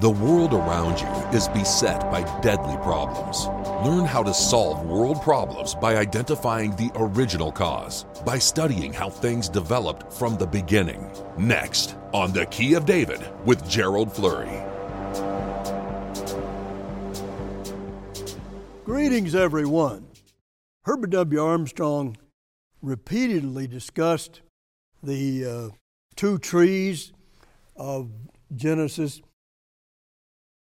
The world around you is beset by deadly problems. Learn how to solve world problems by identifying the original cause, by studying how things developed from the beginning. Next, on The Key of David with Gerald Flurry. Greetings, everyone. Herbert W. Armstrong repeatedly discussed the uh, two trees of Genesis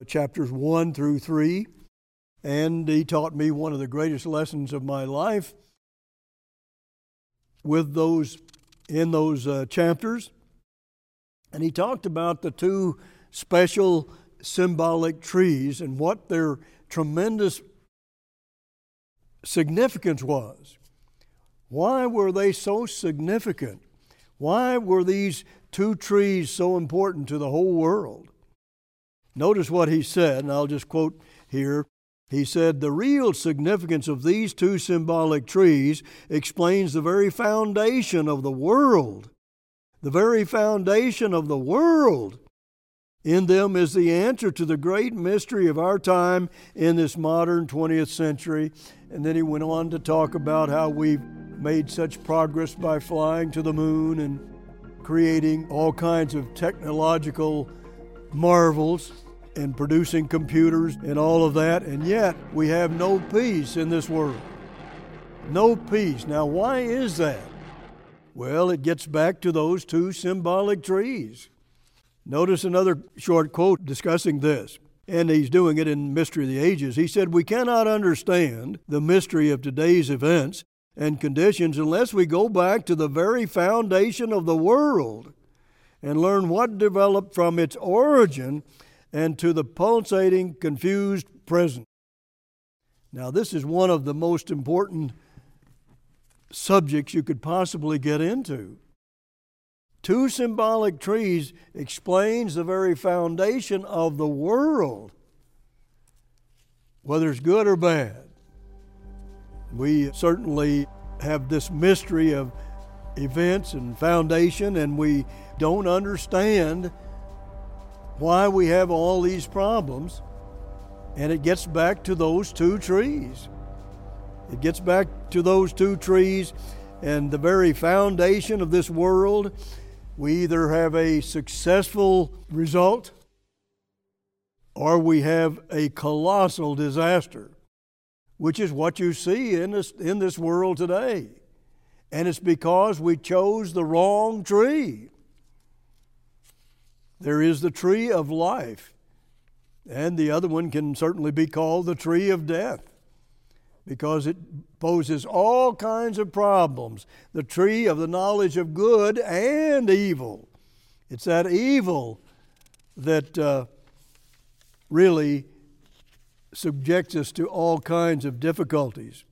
chapters 1 through 3. And he taught me one of the greatest lessons of my life with those in those uh, chapters. And he talked about the two special symbolic trees and what their tremendous significance was. Why were they so significant? Why were these two trees so important to the whole world? Notice what he said, and I'll just quote here. He said, The real significance of these two symbolic trees explains the very foundation of the world. The very foundation of the world. In them is the answer to the great mystery of our time in this modern 20th century. And then he went on to talk about how we've made such progress by flying to the moon and creating all kinds of technological marvels and producing computers and all of that, and yet we have no peace in this world. No peace. Now, why is that? Well, it gets back to those two symbolic trees. Notice another short quote discussing this, and he's doing it in Mystery of the Ages. He said, We cannot understand the mystery of today's events and conditions unless we go back to the very foundation of the world and learn what developed from its origin and to the pulsating, confused present. Now, this is one of the most important subjects you could possibly get into. Two symbolic trees explains the very foundation of the world, whether it's good or bad. We certainly have this mystery of events and foundation, and we don't understand why we have all these problems. And it gets back to those two trees. It gets back to those two trees and the very foundation of this world. We either have a successful result or we have a colossal disaster, which is what you see in this, in this world today. And it's because we chose the wrong tree. There is the tree of life, and the other one can certainly be called the tree of death because it poses all kinds of problems. The tree of the knowledge of good and evil. It's that evil that uh, really subjects us to all kinds of difficulties.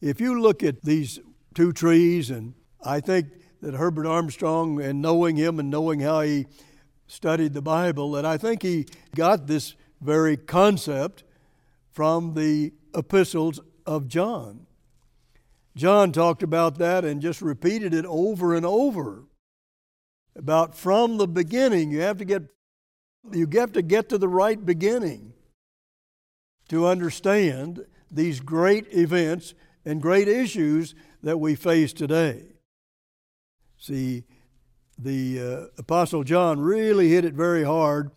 If you look at these two trees, and I think that Herbert Armstrong, and knowing him and knowing how he studied the Bible that I think he got this very concept from the epistles of John. John talked about that and just repeated it over and over. About from the beginning, you have to get you have to get to the right beginning to understand these great events and great issues that we face today. See, the uh, Apostle John really hit it very hard,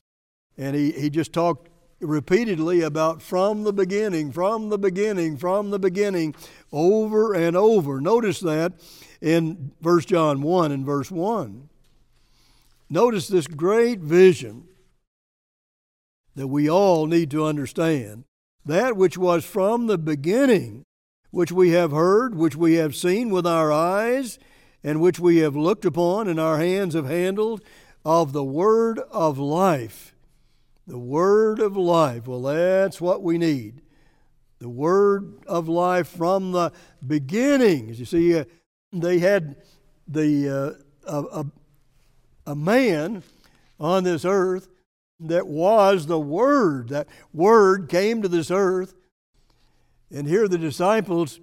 and he, he just talked repeatedly about from the beginning, from the beginning, from the beginning, over and over. Notice that in 1 John 1 and verse 1. Notice this great vision that we all need to understand. That which was from the beginning, which we have heard, which we have seen with our eyes, and which we have looked upon and our hands have handled of the word of life. The word of life. Well, that's what we need. The word of life from the beginning. As you see, uh, they had the uh, a, a, a man on this earth that was the Word. That Word came to this earth. And here the disciples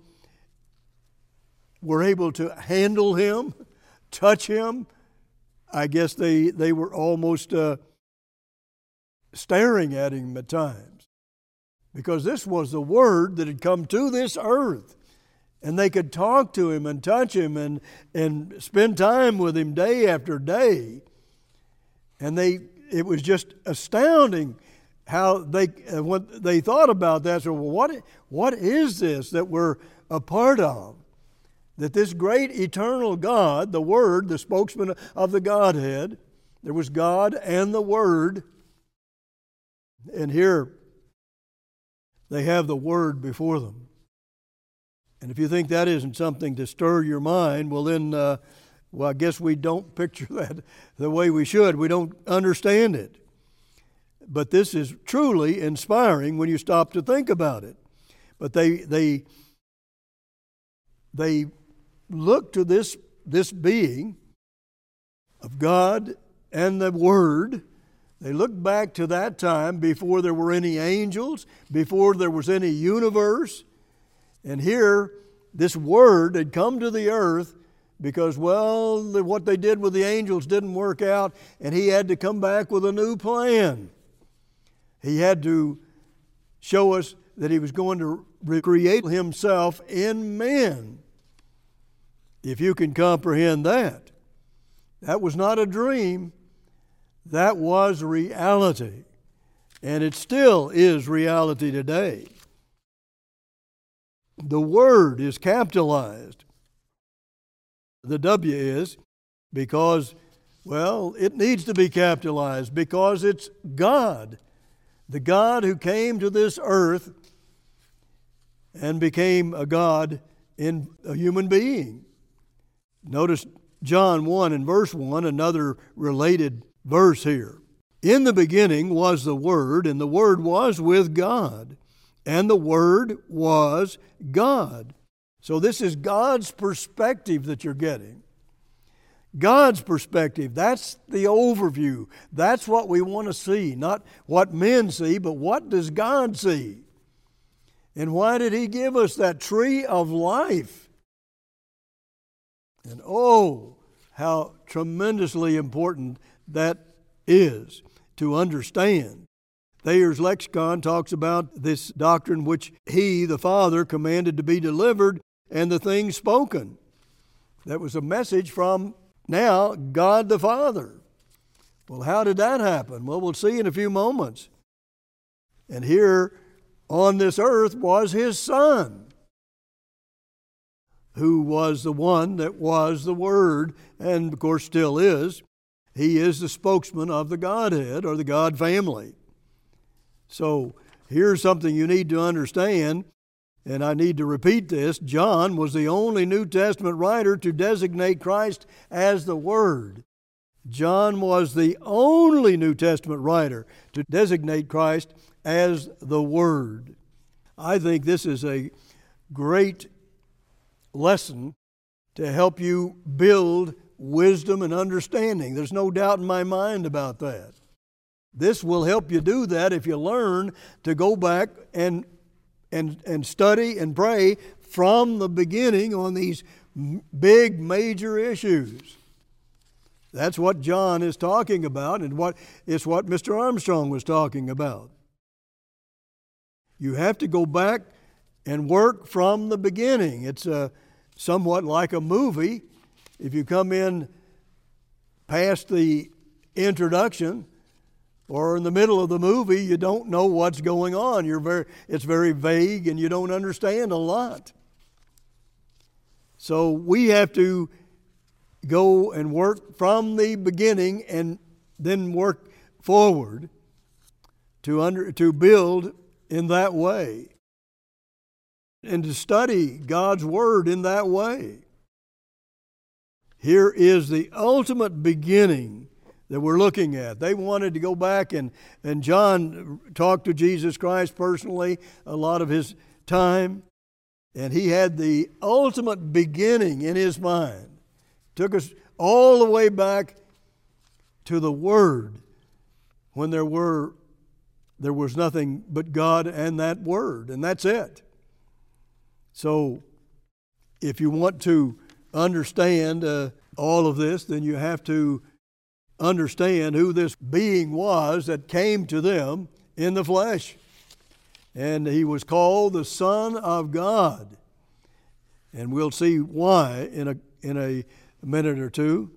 were able to handle him, touch him. I guess they, they were almost uh, staring at him at times because this was the word that had come to this earth. And they could talk to him and touch him and, and spend time with him day after day. And they, it was just astounding how they, uh, what they thought about that. So, what, what is this that we're a part of? That this great eternal God, the Word, the spokesman of the Godhead, there was God and the Word. And here they have the Word before them. And if you think that isn't something to stir your mind, well, then, uh, well, I guess we don't picture that the way we should. We don't understand it. But this is truly inspiring when you stop to think about it. But they, they, they look to this, this being of God and the Word they look back to that time before there were any angels, before there was any universe. And here, this word had come to the earth because, well, what they did with the angels didn't work out, and he had to come back with a new plan. He had to show us that he was going to recreate himself in men. If you can comprehend that, that was not a dream. That was reality. And it still is reality today. The word is capitalized. The W is because, well, it needs to be capitalized because it's God. The God who came to this earth and became a God in a human being. Notice John 1 and verse 1, another related verse here. In the beginning was the Word, and the Word was with God, and the Word was God. So, this is God's perspective that you're getting. God's perspective, that's the overview. That's what we want to see, not what men see, but what does God see? And why did He give us that tree of life? And oh, how tremendously important that is to understand. Thayer's lexicon talks about this doctrine which he, the Father, commanded to be delivered and the things spoken. That was a message from now God the Father. Well, how did that happen? Well, we'll see in a few moments. And here on this earth was his Son, who was the one that was the Word, and of course still is. He is the spokesman of the Godhead or the God family. So here's something you need to understand, and I need to repeat this. John was the only New Testament writer to designate Christ as the Word. John was the only New Testament writer to designate Christ as the Word. I think this is a great lesson to help you build wisdom and understanding. There's no doubt in my mind about that. This will help you do that if you learn to go back and, and, and study and pray from the beginning on these big major issues. That's what John is talking about, and what it's what Mr. Armstrong was talking about. You have to go back and work from the beginning. It's a, somewhat like a movie if you come in past the introduction or in the middle of the movie, you don't know what's going on. You're very, it's very vague and you don't understand a lot. So we have to go and work from the beginning and then work forward to, under, to build in that way and to study God's Word in that way. Here is the ultimate beginning that we're looking at. They wanted to go back, and, and John talked to Jesus Christ personally a lot of his time, and he had the ultimate beginning in his mind. Took us all the way back to the Word when there were there was nothing but God and that Word, and that's it. So, if you want to understand uh, all of this, then you have to understand who this being was that came to them in the flesh. And he was called the Son of God. And we'll see why in a, in a minute or two.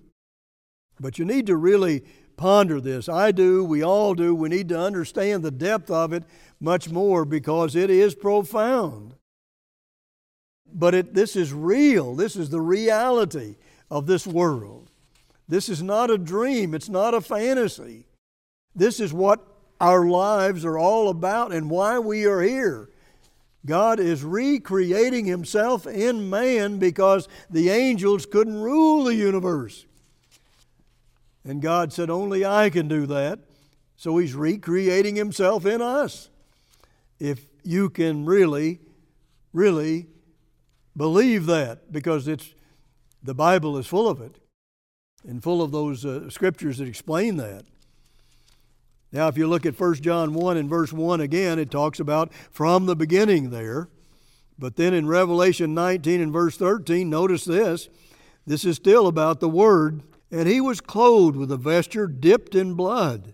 But you need to really ponder this. I do, we all do. We need to understand the depth of it much more because it is profound. But it, this is real. This is the reality of this world. This is not a dream, it's not a fantasy. This is what our lives are all about and why we are here. God is recreating Himself in man because the angels couldn't rule the universe. And God said, Only I can do that. So He's recreating Himself in us. If you can really, really believe that, because it's the Bible is full of it and full of those uh, scriptures that explain that. Now, if you look at 1 John 1 and verse 1 again, it talks about from the beginning there. But then in Revelation 19 and verse 13, notice this. This is still about the Word. And he was clothed with a vesture dipped in blood.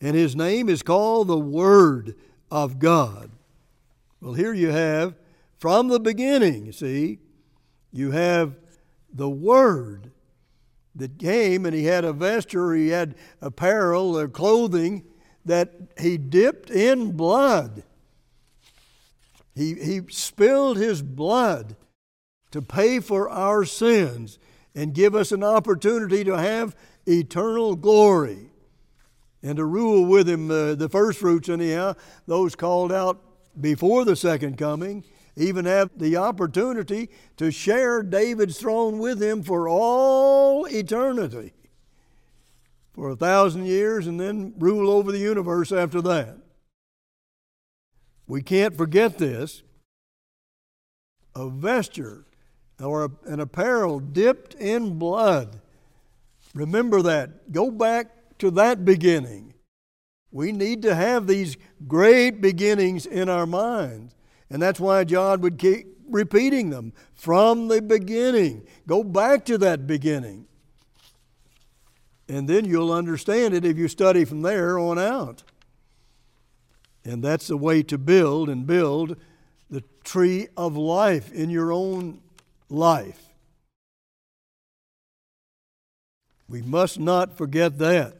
And his name is called the Word of God. Well, here you have, from the beginning, you see, you have the Word that came and he had a vesture, he had apparel or clothing that he dipped in blood. He, he spilled his blood to pay for our sins and give us an opportunity to have eternal glory and to rule with him uh, the first fruits anyhow those called out before the second coming even have the opportunity to share David's throne with him for all eternity, for a thousand years, and then rule over the universe after that. We can't forget this. A vesture or an apparel dipped in blood. Remember that. Go back to that beginning. We need to have these great beginnings in our minds. And that's why John would keep repeating them from the beginning. Go back to that beginning. And then you'll understand it if you study from there on out. And that's the way to build and build the tree of life in your own life. We must not forget that.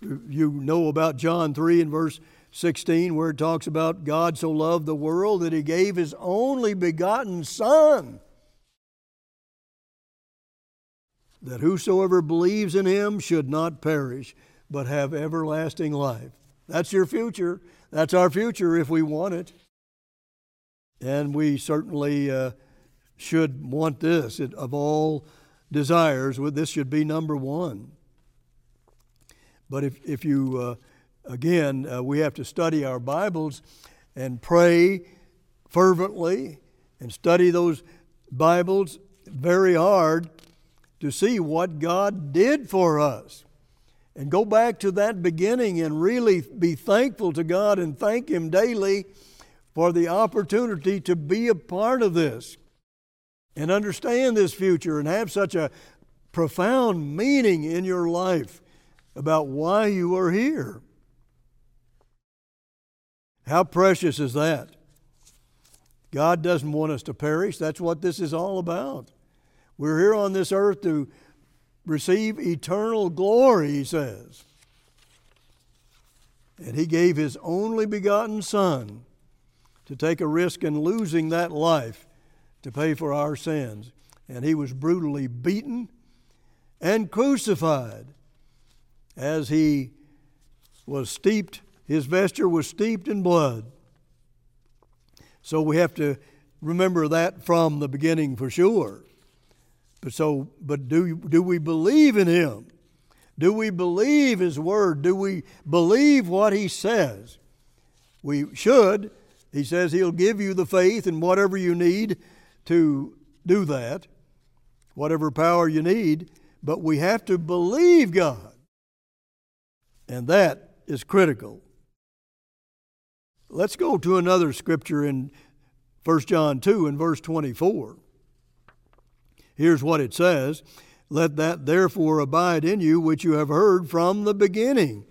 You know about John 3 and verse 16, where it talks about God so loved the world that he gave his only begotten Son, that whosoever believes in him should not perish, but have everlasting life. That's your future. That's our future if we want it. And we certainly uh, should want this. It, of all desires, this should be number one. But if, if you uh, again, uh, we have to study our Bibles and pray fervently and study those Bibles very hard to see what God did for us. And go back to that beginning and really be thankful to God and thank Him daily for the opportunity to be a part of this and understand this future and have such a profound meaning in your life about why you are here. How precious is that? God doesn't want us to perish. That's what this is all about. We're here on this earth to receive eternal glory, he says. And he gave his only begotten Son to take a risk in losing that life to pay for our sins. And he was brutally beaten and crucified as he was steeped his vesture was steeped in blood. So we have to remember that from the beginning for sure. But so but do do we believe in him? Do we believe his word? Do we believe what he says? We should. He says he'll give you the faith and whatever you need to do that, whatever power you need, but we have to believe God. And that is critical. Let's go to another scripture in 1 John 2 and verse 24. Here's what it says Let that therefore abide in you which you have heard from the beginning.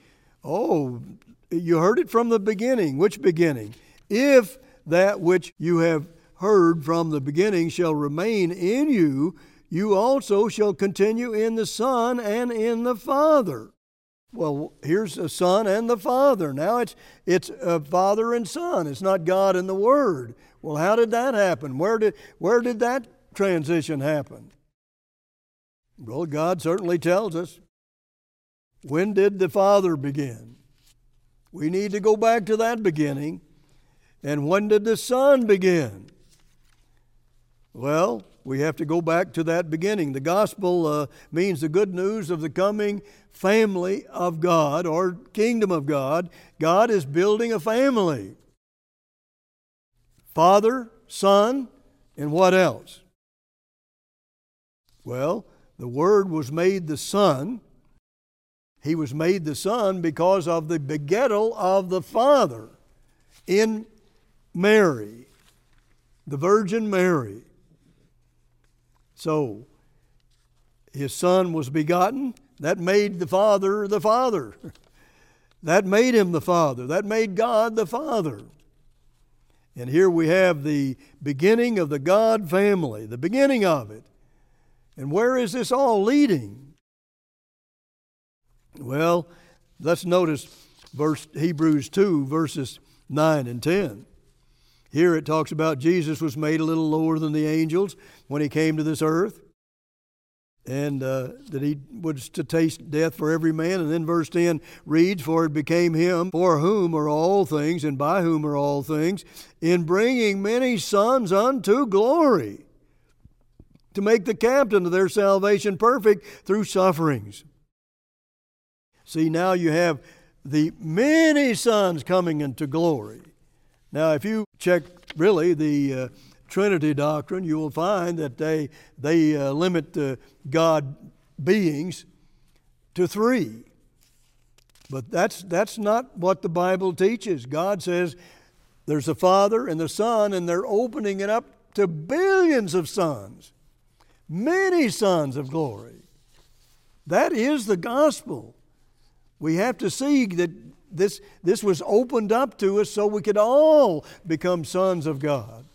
Oh, you heard it from the beginning. Which beginning? If that which you have heard from the beginning shall remain in you, you also shall continue in the Son and in the Father. Well, here's the Son and the Father. Now it's it's a Father and Son. It's not God and the Word. Well, how did that happen? Where did where did that transition happen? Well, God certainly tells us. When did the Father begin? We need to go back to that beginning. And when did the Son begin? Well, we have to go back to that beginning. The gospel uh, means the good news of the coming family of God or kingdom of God. God is building a family Father, Son, and what else? Well, the Word was made the Son. He was made the Son because of the begettal of the Father in Mary, the Virgin Mary. So, his Son was begotten. That made the Father the Father. that made him the Father. That made God the Father. And here we have the beginning of the God family, the beginning of it. And where is this all leading? Well, let's notice verse Hebrews 2 verses 9 and 10. Here it talks about Jesus was made a little lower than the angels when he came to this earth and uh, that he was to taste death for every man. And then verse 10 reads, For it became him for whom are all things, and by whom are all things, in bringing many sons unto glory, to make the captain of their salvation perfect through sufferings. See, now you have the many sons coming into glory. Now, if you check really the uh, Trinity doctrine, you will find that they, they uh, limit the God beings to three. But that's, that's not what the Bible teaches. God says there's a Father and the Son, and they're opening it up to billions of sons, many sons of glory. That is the gospel. We have to see that this, this was opened up to us so we could all become sons of God.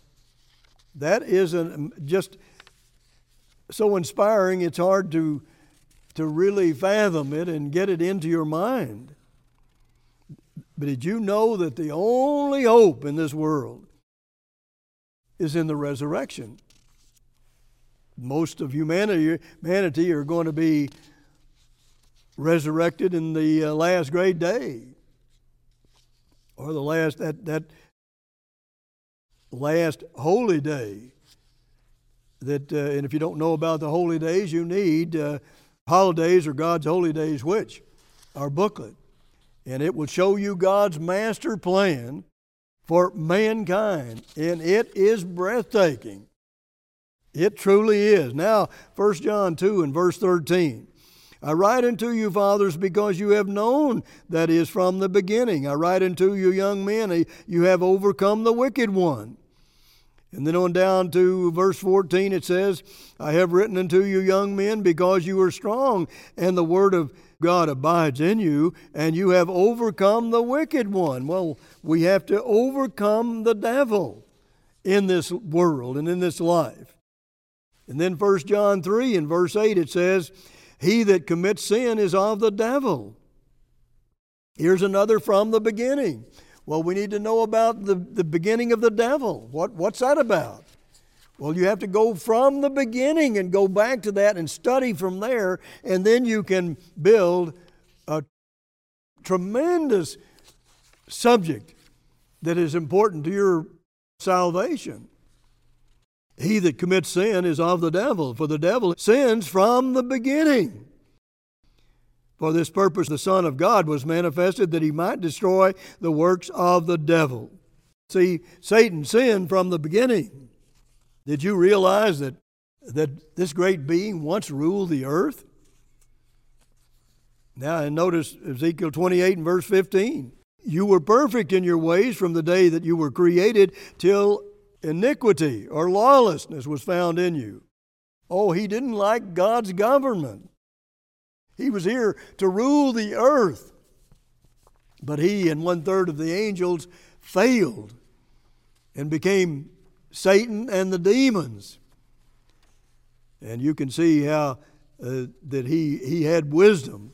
That is an, just so inspiring, it's hard to, to really fathom it and get it into your mind. But did you know that the only hope in this world is in the resurrection? Most of humanity, humanity are going to be resurrected in the uh, last great day or the last that that last holy day. That, uh, and if you don't know about the holy days, you need uh, holidays or God's holy days, which our booklet, and it will show you God's master plan for mankind, and it is breathtaking. It truly is. Now, 1 John 2 and verse 13. I write unto you, fathers, because you have known that is from the beginning. I write unto you, young men, eh, you have overcome the wicked one. And then on down to verse 14, it says, I have written unto you, young men, because you are strong, and the word of God abides in you, and you have overcome the wicked one. Well, we have to overcome the devil in this world and in this life. And then 1 John 3 and verse 8, it says, he that commits sin is of the devil. Here's another from the beginning. Well, we need to know about the, the beginning of the devil. What, what's that about? Well, you have to go from the beginning and go back to that and study from there, and then you can build a tremendous subject that is important to your salvation. He that commits sin is of the devil, for the devil sins from the beginning. For this purpose the Son of God was manifested that he might destroy the works of the devil. See, Satan sinned from the beginning. Did you realize that, that this great being once ruled the earth? Now, and notice Ezekiel 28 and verse 15. You were perfect in your ways from the day that you were created till iniquity or lawlessness was found in you. Oh, he didn't like God's government. He was here to rule the earth. But he and one third of the angels failed and became Satan and the demons. And you can see how uh, that he, he had wisdom,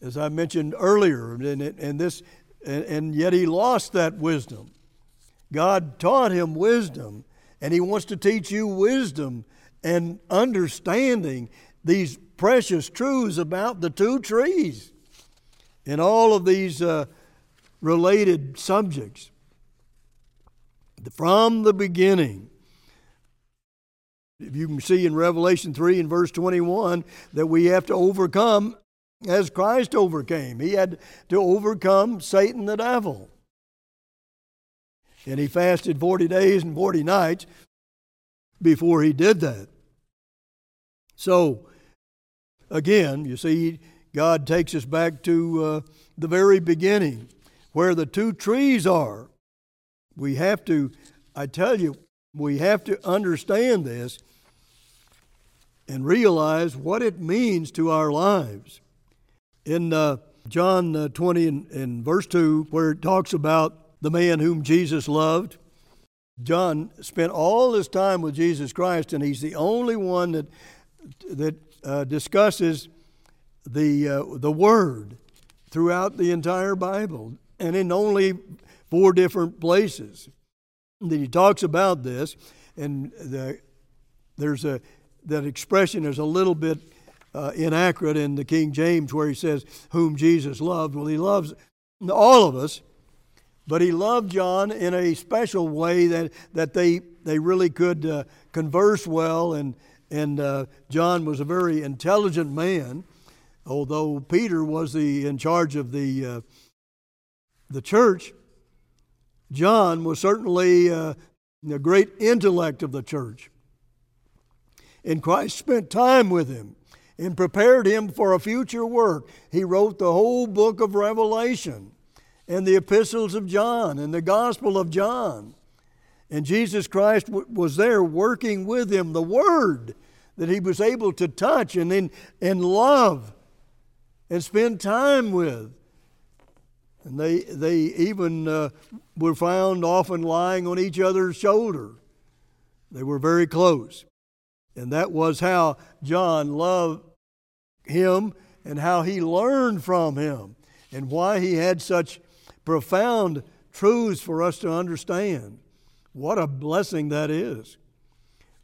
as I mentioned earlier, and, and this, and, and yet he lost that wisdom. God taught him wisdom, and he wants to teach you wisdom and understanding these precious truths about the two trees and all of these uh, related subjects. From the beginning, if you can see in Revelation 3 and verse 21 that we have to overcome as Christ overcame. He had to overcome Satan the devil. And he fasted 40 days and 40 nights before he did that. So, again, you see, God takes us back to uh, the very beginning where the two trees are. We have to, I tell you, we have to understand this and realize what it means to our lives. In uh, John uh, 20 and, and verse 2, where it talks about the man whom Jesus loved, John spent all his time with Jesus Christ, and he's the only one that, that uh, discusses the, uh, the Word throughout the entire Bible, and in only four different places. That he talks about this, and the, there's a that expression is a little bit uh, inaccurate in the King James where he says, Whom Jesus loved. Well, he loves all of us, but he loved John in a special way that, that they, they really could uh, converse well. And, and uh, John was a very intelligent man, although Peter was the, in charge of the, uh, the church. John was certainly uh, the great intellect of the church. And Christ spent time with him and prepared him for a future work. He wrote the whole book of Revelation and the epistles of John and the Gospel of John. And Jesus Christ w- was there working with him, the Word that he was able to touch and, in, and love and spend time with. And they, they even uh, were found often lying on each other's shoulder. They were very close. And that was how John loved him and how he learned from him and why he had such profound truths for us to understand. What a blessing that is.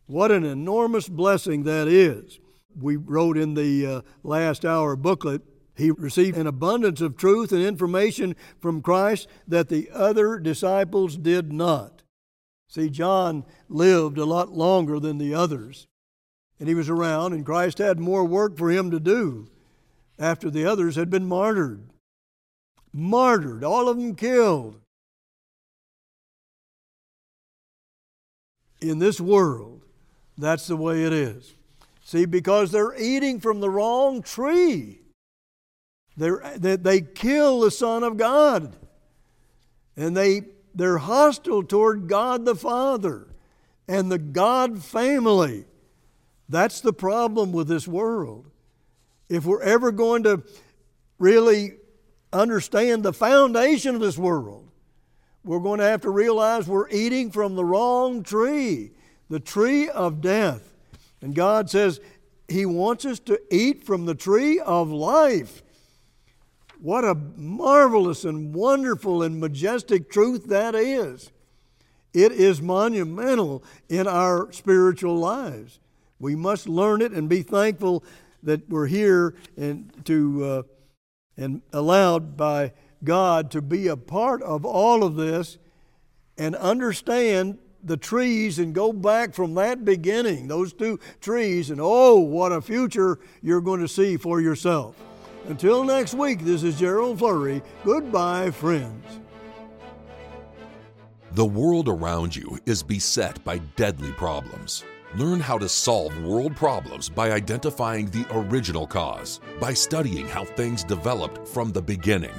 What an enormous blessing that is. We wrote in the uh, last hour booklet he received an abundance of truth and information from Christ that the other disciples did not. See, John lived a lot longer than the others and he was around, and Christ had more work for him to do after the others had been martyred. Martyred, all of them killed. In this world, that's the way it is. See, because they're eating from the wrong tree. They, they kill the Son of God. And they, they're hostile toward God the Father and the God family. That's the problem with this world. If we're ever going to really understand the foundation of this world, we're going to have to realize we're eating from the wrong tree, the tree of death. And God says He wants us to eat from the tree of life. What a marvelous and wonderful and majestic truth that is. It is monumental in our spiritual lives. We must learn it and be thankful that we're here and to uh, and allowed by God to be a part of all of this and understand the trees and go back from that beginning, those two trees, and oh, what a future you're going to see for yourself. Until next week, this is Gerald Flurry. Goodbye, friends. The world around you is beset by deadly problems. Learn how to solve world problems by identifying the original cause, by studying how things developed from the beginning.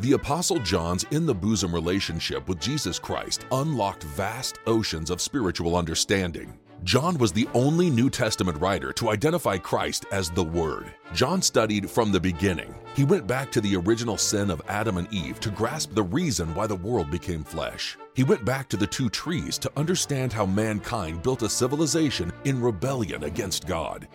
The Apostle John's in the bosom relationship with Jesus Christ unlocked vast oceans of spiritual understanding. John was the only New Testament writer to identify Christ as the Word. John studied from the beginning. He went back to the original sin of Adam and Eve to grasp the reason why the Word became flesh. He went back to the two trees to understand how mankind built a civilization in rebellion against God.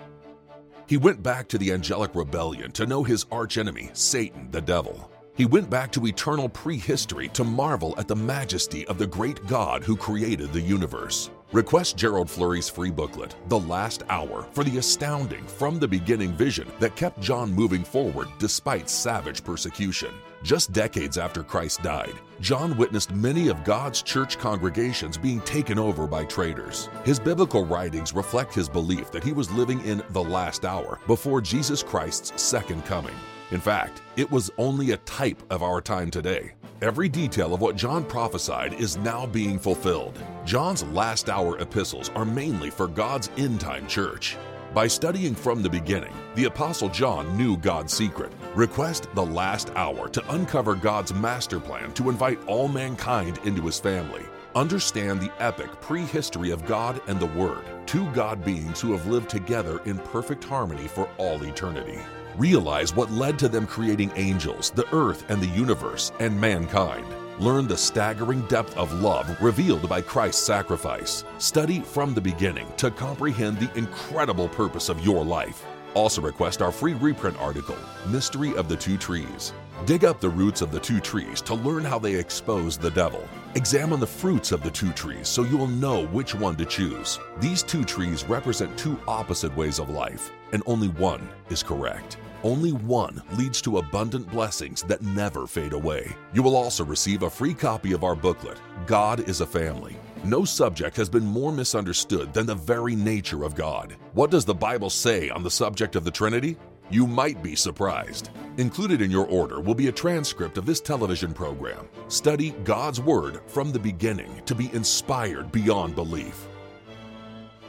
He went back to the angelic rebellion to know his archenemy, Satan, the devil. He went back to eternal prehistory to marvel at the majesty of the great God who created the universe. Request Gerald Flurry's free booklet, The Last Hour, for the astounding, from the beginning vision that kept John moving forward despite savage persecution. Just decades after Christ died, John witnessed many of God's church congregations being taken over by traitors. His biblical writings reflect his belief that he was living in the last hour before Jesus Christ's second coming. In fact, it was only a type of our time today. Every detail of what John prophesied is now being fulfilled. John's last hour epistles are mainly for God's end time church. By studying from the beginning, the Apostle John knew God's secret. Request the last hour to uncover God's master plan to invite all mankind into his family. Understand the epic prehistory of God and the Word, two God beings who have lived together in perfect harmony for all eternity. Realize what led to them creating angels, the earth and the universe, and mankind. Learn the staggering depth of love revealed by Christ's sacrifice. Study from the beginning to comprehend the incredible purpose of your life. Also, request our free reprint article, Mystery of the Two Trees. Dig up the roots of the two trees to learn how they expose the devil. Examine the fruits of the two trees so you will know which one to choose. These two trees represent two opposite ways of life, and only one is correct. Only one leads to abundant blessings that never fade away. You will also receive a free copy of our booklet, God is a Family. No subject has been more misunderstood than the very nature of God. What does the Bible say on the subject of the Trinity? You might be surprised. Included in your order will be a transcript of this television program. Study God's Word from the beginning to be inspired beyond belief.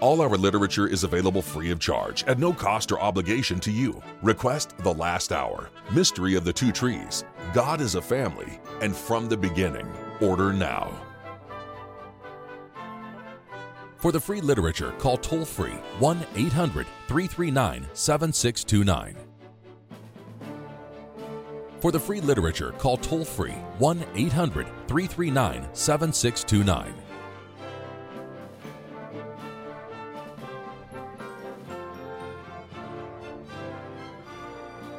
All our literature is available free of charge at no cost or obligation to you. Request The Last Hour, Mystery of the Two Trees, God is a Family, and From the Beginning. Order now. For the free literature, call toll free 1 800 339 7629. For the free literature, call toll free 1 800 339 7629.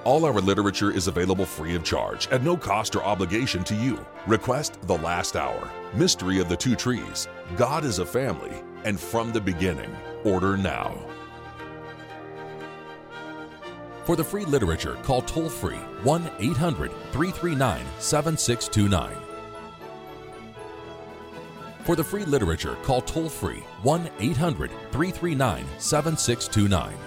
All our literature is available free of charge at no cost or obligation to you. Request The Last Hour, Mystery of the Two Trees, God is a Family, and From the Beginning. Order now. For the free literature, call toll free 1 800 339 7629. For the free literature, call toll free 1 800 339 7629.